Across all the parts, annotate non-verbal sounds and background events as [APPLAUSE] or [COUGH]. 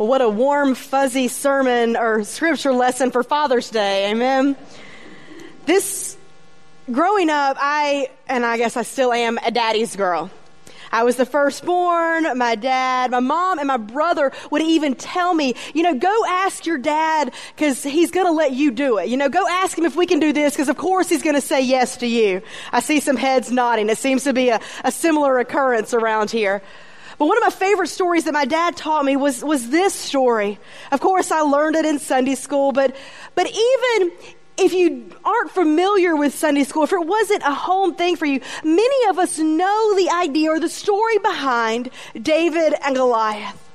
Well, what a warm, fuzzy sermon or scripture lesson for Father's Day. Amen. This, growing up, I, and I guess I still am, a daddy's girl. I was the firstborn. My dad, my mom, and my brother would even tell me, you know, go ask your dad because he's going to let you do it. You know, go ask him if we can do this because of course he's going to say yes to you. I see some heads nodding. It seems to be a, a similar occurrence around here. But one of my favorite stories that my dad taught me was, was this story. Of course, I learned it in Sunday school, but, but even if you aren't familiar with Sunday school, if it wasn't a home thing for you, many of us know the idea or the story behind David and Goliath.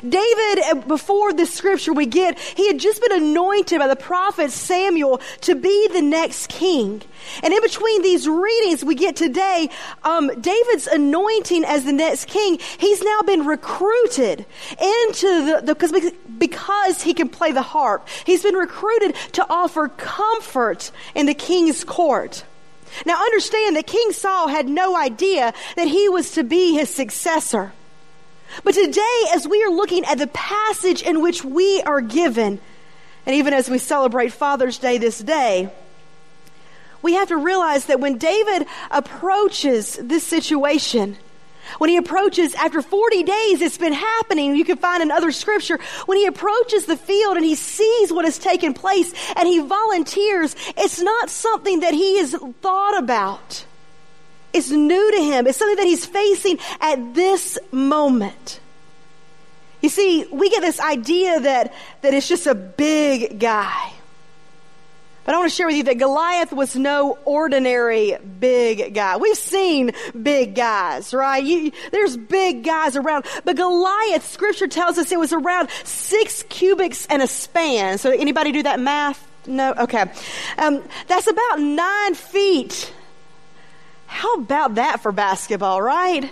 David, uh, before this scripture we get, he had just been anointed by the prophet Samuel to be the next king. And in between these readings we get today, um, David's anointing as the next king, he's now been recruited into the, because, because he can play the harp. He's been recruited to offer comfort in the king's court. Now understand that King Saul had no idea that he was to be his successor. But today, as we are looking at the passage in which we are given, and even as we celebrate Father's Day this day, we have to realize that when David approaches this situation, when he approaches after 40 days, it's been happening. You can find in other scripture. When he approaches the field and he sees what has taken place and he volunteers, it's not something that he has thought about. It's new to him. It's something that he's facing at this moment. You see, we get this idea that, that it's just a big guy. But I want to share with you that Goliath was no ordinary big guy. We've seen big guys, right? You, there's big guys around. But Goliath, scripture tells us it was around six cubits and a span. So anybody do that math? No? Okay. Um, that's about nine feet how about that for basketball, right?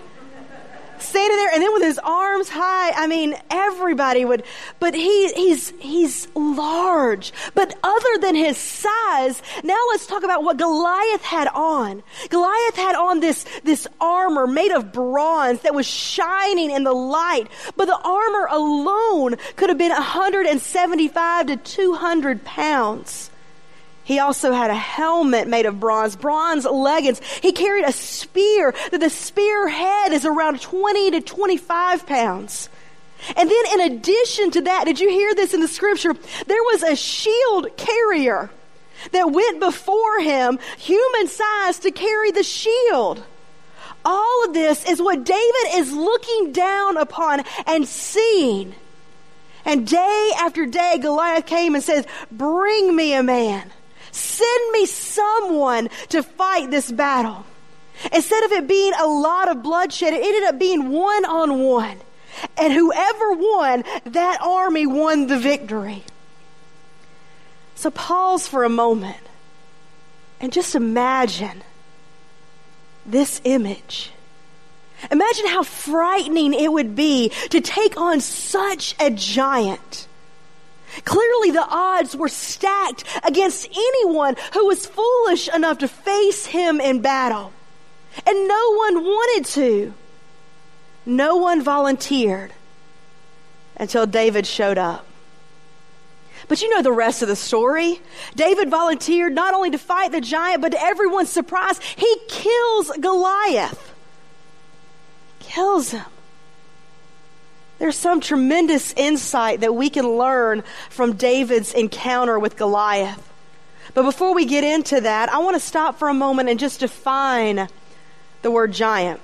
Standing there and then with his arms high, I mean, everybody would, but he, he's, he's large. But other than his size, now let's talk about what Goliath had on. Goliath had on this, this armor made of bronze that was shining in the light, but the armor alone could have been 175 to 200 pounds. He also had a helmet made of bronze, bronze leggings. He carried a spear that the spear head is around 20 to 25 pounds. And then in addition to that, did you hear this in the scripture? There was a shield carrier that went before him, human size, to carry the shield. All of this is what David is looking down upon and seeing. And day after day, Goliath came and says, Bring me a man. Send me someone to fight this battle. Instead of it being a lot of bloodshed, it ended up being one on one. And whoever won, that army won the victory. So pause for a moment and just imagine this image. Imagine how frightening it would be to take on such a giant. Clearly, the odds were stacked against anyone who was foolish enough to face him in battle. And no one wanted to. No one volunteered until David showed up. But you know the rest of the story. David volunteered not only to fight the giant, but to everyone's surprise, he kills Goliath. Kills him. There's some tremendous insight that we can learn from David's encounter with Goliath. But before we get into that, I want to stop for a moment and just define the word giant.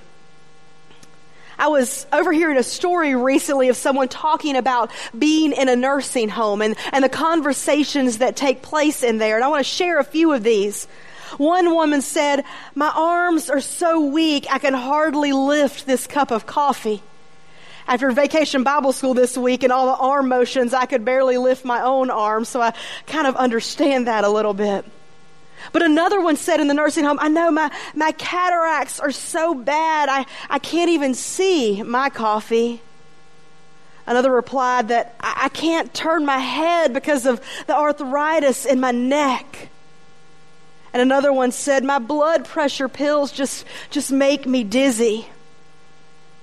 I was overhearing a story recently of someone talking about being in a nursing home and, and the conversations that take place in there. And I want to share a few of these. One woman said, My arms are so weak, I can hardly lift this cup of coffee. After vacation Bible school this week and all the arm motions, I could barely lift my own arm, so I kind of understand that a little bit. But another one said in the nursing home, I know my, my cataracts are so bad, I, I can't even see my coffee. Another replied that I, I can't turn my head because of the arthritis in my neck. And another one said, My blood pressure pills just, just make me dizzy.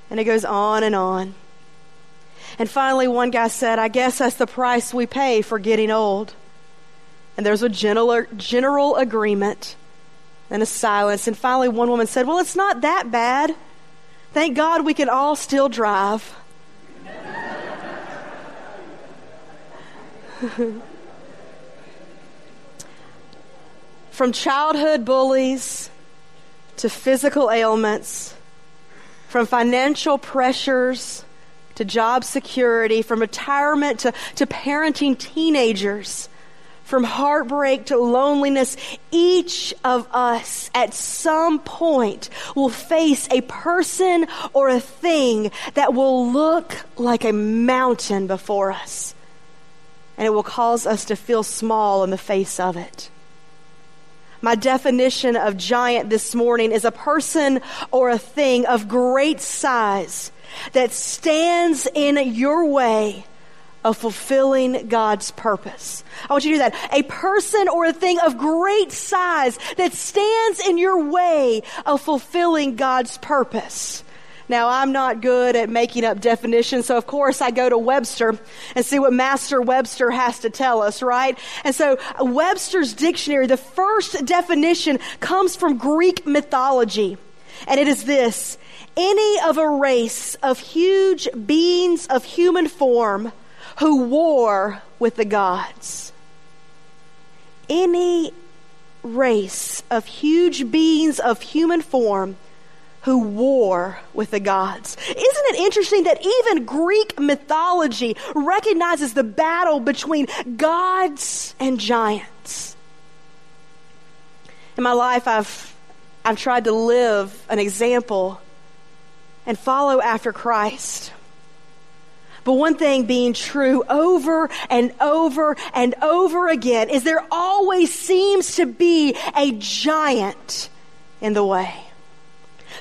And it goes on and on. And finally, one guy said, I guess that's the price we pay for getting old. And there's a general, general agreement and a silence. And finally, one woman said, Well, it's not that bad. Thank God we can all still drive. [LAUGHS] From childhood bullies to physical ailments, from financial pressures to job security, from retirement to, to parenting teenagers, from heartbreak to loneliness, each of us at some point will face a person or a thing that will look like a mountain before us. And it will cause us to feel small in the face of it. My definition of giant this morning is a person or a thing of great size that stands in your way of fulfilling God's purpose. I want you to do that. A person or a thing of great size that stands in your way of fulfilling God's purpose. Now, I'm not good at making up definitions, so of course I go to Webster and see what Master Webster has to tell us, right? And so Webster's dictionary, the first definition comes from Greek mythology, and it is this any of a race of huge beings of human form who war with the gods. Any race of huge beings of human form who war with the gods. Isn't it interesting that even Greek mythology recognizes the battle between gods and giants? In my life, I've, I've tried to live an example and follow after Christ. But one thing being true over and over and over again is there always seems to be a giant in the way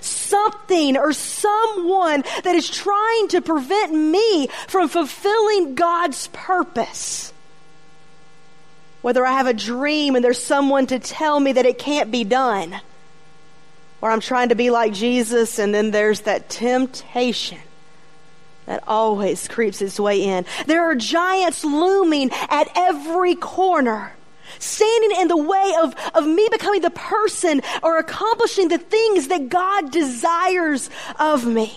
something or someone that is trying to prevent me from fulfilling God's purpose. Whether I have a dream and there's someone to tell me that it can't be done, or I'm trying to be like Jesus and then there's that temptation that always creeps its way in. There are giants looming at every corner standing in the way of, of me becoming the person or accomplishing the things that God desires of me.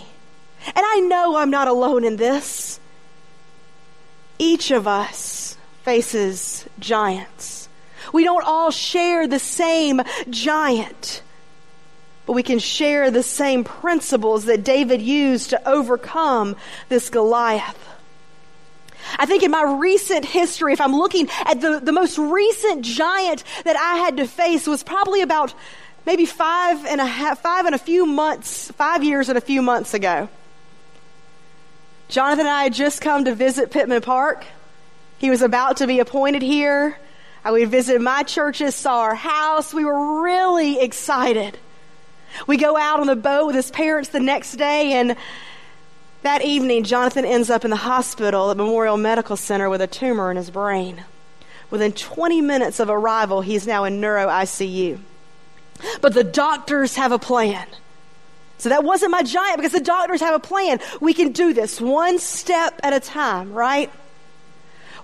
And I know I'm not alone in this. Each of us faces giants. We don't all share the same giant, but we can share the same principles that David used to overcome this Goliath. I think in my recent history, if I'm looking at the, the most recent giant that I had to face was probably about maybe five and a half, five and a few months, five years and a few months ago. Jonathan and I had just come to visit Pittman Park. He was about to be appointed here. Uh, we visited my churches, saw our house. We were really excited. We go out on the boat with his parents the next day, and that evening, Jonathan ends up in the hospital at Memorial Medical Center with a tumor in his brain. Within 20 minutes of arrival, he's now in neuro ICU. But the doctors have a plan. So that wasn't my giant because the doctors have a plan. We can do this one step at a time, right?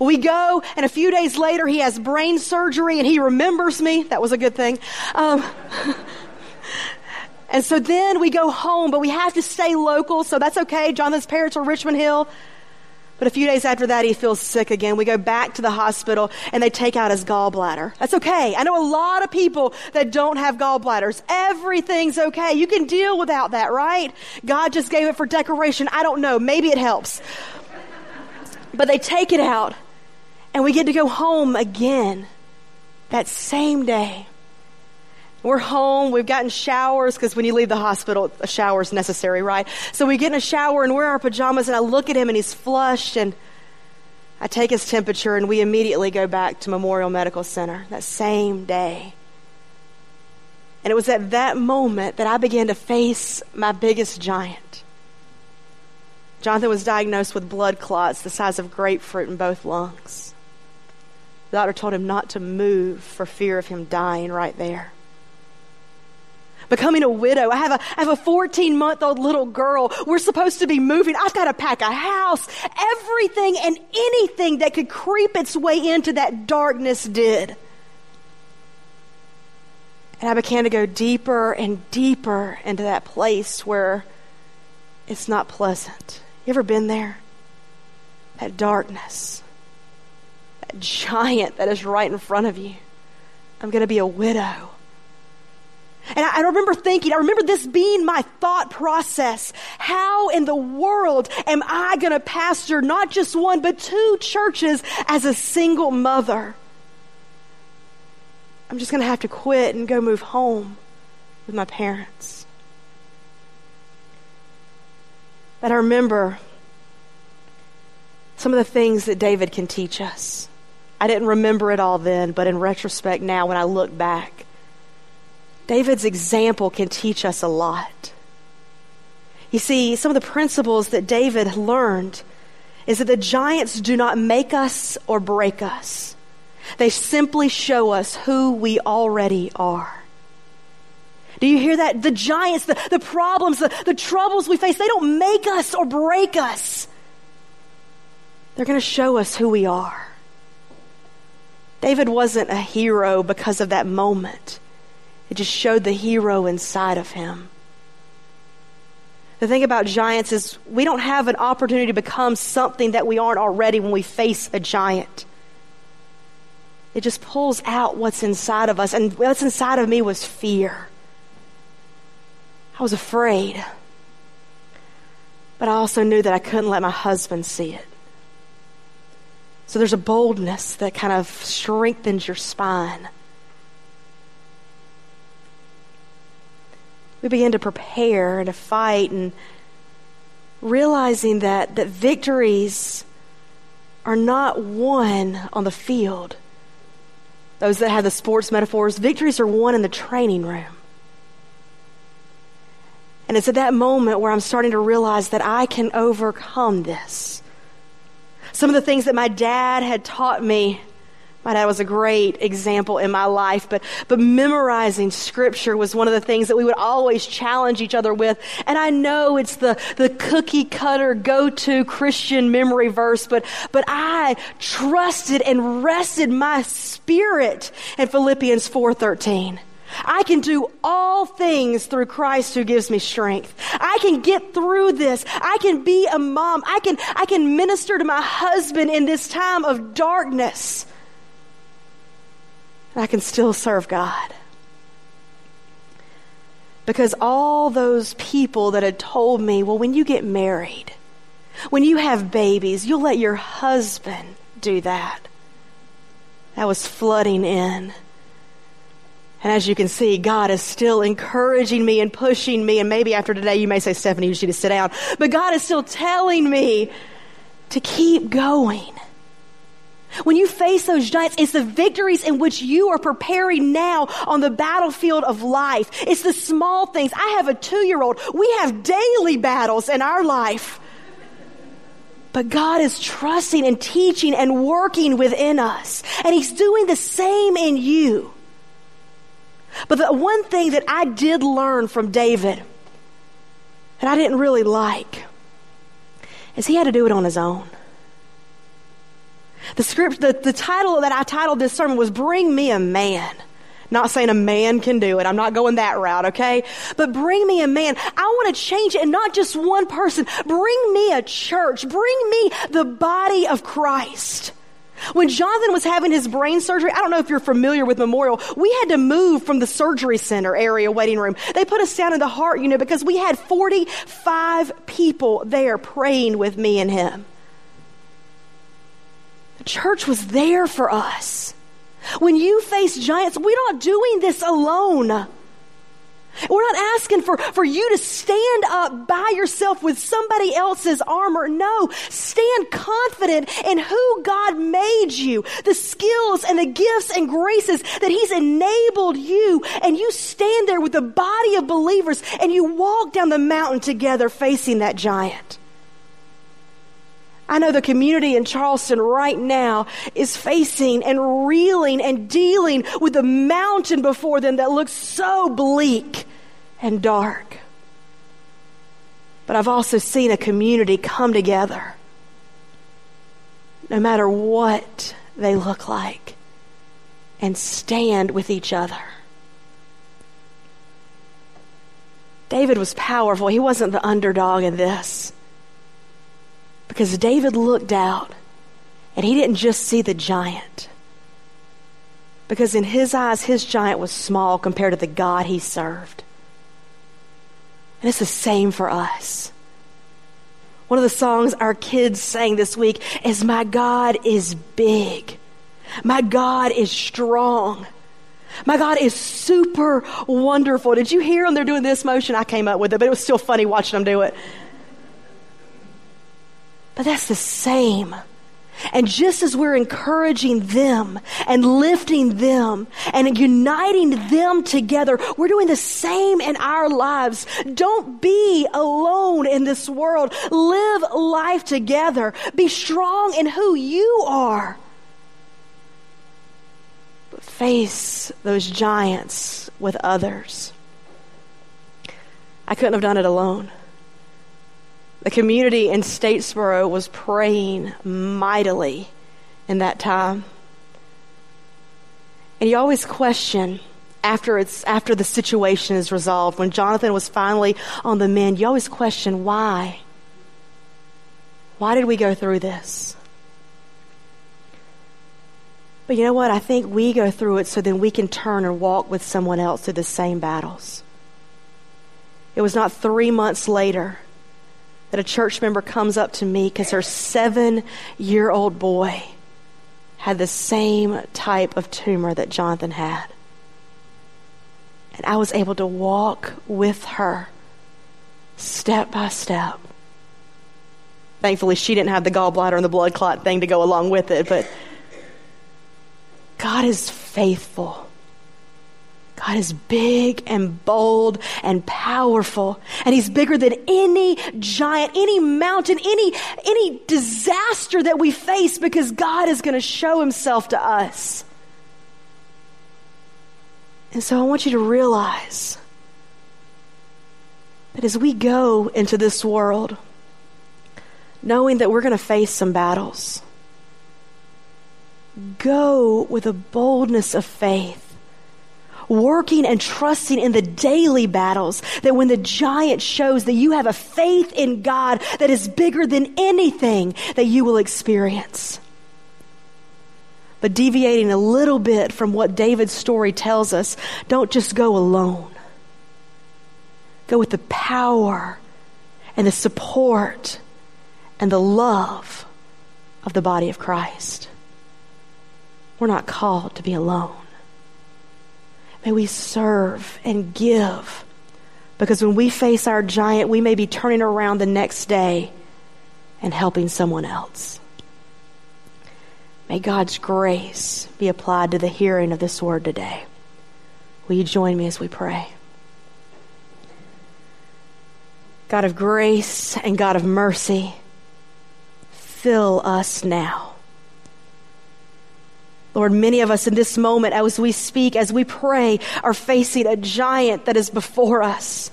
We go, and a few days later, he has brain surgery and he remembers me. That was a good thing. Um, [LAUGHS] And so then we go home, but we have to stay local, so that's okay. Jonathan's parents are Richmond Hill. But a few days after that, he feels sick again. We go back to the hospital and they take out his gallbladder. That's okay. I know a lot of people that don't have gallbladders. Everything's okay. You can deal without that, right? God just gave it for decoration. I don't know. Maybe it helps. But they take it out and we get to go home again that same day. We're home. We've gotten showers because when you leave the hospital, a shower is necessary, right? So we get in a shower and we're our pajamas, and I look at him and he's flushed, and I take his temperature, and we immediately go back to Memorial Medical Center that same day. And it was at that moment that I began to face my biggest giant. Jonathan was diagnosed with blood clots the size of grapefruit in both lungs. The doctor told him not to move for fear of him dying right there. Becoming a widow. I have a, I have a 14 month old little girl. We're supposed to be moving. I've got to pack a house. Everything and anything that could creep its way into that darkness did. And I began to go deeper and deeper into that place where it's not pleasant. You ever been there? That darkness, that giant that is right in front of you. I'm going to be a widow. And I, I, remember thinking, I remember this being my thought process. How in the world am I going to pastor not just one, but two churches as a single mother? I'm just going to have to quit and go move home with my parents. But I remember some of the things that David can teach us. I didn't remember it all then, but in retrospect now, when I look back, David's example can teach us a lot. You see, some of the principles that David learned is that the giants do not make us or break us. They simply show us who we already are. Do you hear that? The giants, the, the problems, the, the troubles we face, they don't make us or break us. They're going to show us who we are. David wasn't a hero because of that moment. It just showed the hero inside of him. The thing about giants is we don't have an opportunity to become something that we aren't already when we face a giant. It just pulls out what's inside of us. And what's inside of me was fear. I was afraid. But I also knew that I couldn't let my husband see it. So there's a boldness that kind of strengthens your spine. We begin to prepare and to fight and realizing that, that victories are not won on the field. Those that have the sports metaphors, victories are won in the training room. And it's at that moment where I'm starting to realize that I can overcome this. Some of the things that my dad had taught me, my dad was a great example in my life, but, but memorizing scripture was one of the things that we would always challenge each other with. And I know it's the, the cookie cutter go to Christian memory verse, but, but I trusted and rested my spirit in Philippians 413. I can do all things through Christ who gives me strength. I can get through this. I can be a mom. I can, I can minister to my husband in this time of darkness. And I can still serve God. Because all those people that had told me, well, when you get married, when you have babies, you'll let your husband do that. That was flooding in. And as you can see, God is still encouraging me and pushing me. And maybe after today, you may say, Stephanie, you need to sit down. But God is still telling me to keep going. When you face those giants, it's the victories in which you are preparing now on the battlefield of life. It's the small things. I have a two year old. We have daily battles in our life. But God is trusting and teaching and working within us. And He's doing the same in you. But the one thing that I did learn from David that I didn't really like is he had to do it on his own. The script, the, the title that I titled this sermon was Bring Me a Man. Not saying a man can do it. I'm not going that route, okay? But bring me a man. I want to change it and not just one person. Bring me a church. Bring me the body of Christ. When Jonathan was having his brain surgery, I don't know if you're familiar with Memorial, we had to move from the surgery center area waiting room. They put us down in the heart unit because we had 45 people there praying with me and him. The church was there for us. When you face giants, we're not doing this alone. We're not asking for, for you to stand up by yourself with somebody else's armor. No, stand confident in who God made you, the skills and the gifts and graces that He's enabled you. And you stand there with a body of believers and you walk down the mountain together facing that giant. I know the community in Charleston right now is facing and reeling and dealing with the mountain before them that looks so bleak. and dark. But I've also seen a community come together, no matter what they look like, and stand with each other. David was powerful. He wasn't the underdog in this. Because David looked out and he didn't just see the giant. Because in his eyes, his giant was small compared to the God he served. And it's the same for us. One of the songs our kids sang this week is My God is big. My God is strong. My God is super wonderful. Did you hear them? They're doing this motion. I came up with it, but it was still funny watching them do it. But that's the same. And just as we're encouraging them and lifting them and uniting them together, we're doing the same in our lives. Don't be alone in this world. Live life together. Be strong in who you are. But face those giants with others. I couldn't have done it alone. The community in Statesboro was praying mightily in that time. And you always question after it's after the situation is resolved, when Jonathan was finally on the mend, you always question why. Why did we go through this? But you know what? I think we go through it so then we can turn and walk with someone else through the same battles. It was not three months later that a church member comes up to me because her seven year old boy had the same type of tumor that Jonathan had. And I was able to walk with her step by step. Thankfully, she didn't have the gallbladder and the blood clot thing to go along with it, but God is faithful. God is big and bold and powerful. And He's bigger than any giant, any mountain, any, any disaster that we face because God is going to show Himself to us. And so I want you to realize that as we go into this world, knowing that we're going to face some battles, go with a boldness of faith working and trusting in the daily battles that when the giant shows that you have a faith in God that is bigger than anything that you will experience. But deviating a little bit from what David's story tells us, don't just go alone. Go with the power and the support and the love of the body of Christ. We're not called to be alone. May we serve and give. Because when we face our giant, we may be turning around the next day and helping someone else. May God's grace be applied to the hearing of this word today. Will you join me as we pray? God of grace and God of mercy, fill us now Lord, many of us in this moment, as we speak, as we pray, are facing a giant that is before us.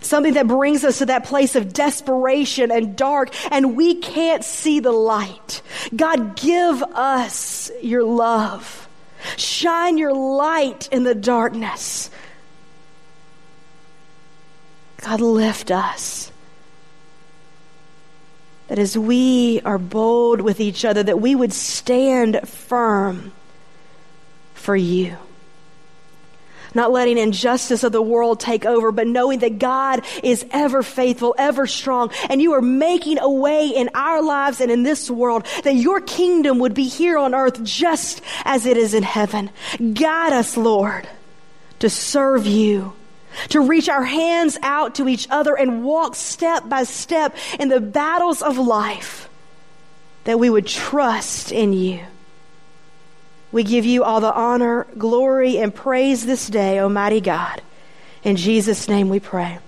Something that brings us to that place of desperation and dark, and we can't see the light. God, give us your love. Shine your light in the darkness. God, lift us that as we are bold with each other, that we would stand firm for you. Not letting injustice of the world take over, but knowing that God is ever faithful, ever strong, and you are making a way in our lives and in this world that your kingdom would be here on earth just as it is in heaven. Guide us, Lord, to serve you to reach our hands out to each other and walk step by step in the battles of life, that we would trust in you. We give you all the honor, glory, and praise this day, Almighty God. In Jesus' name we pray.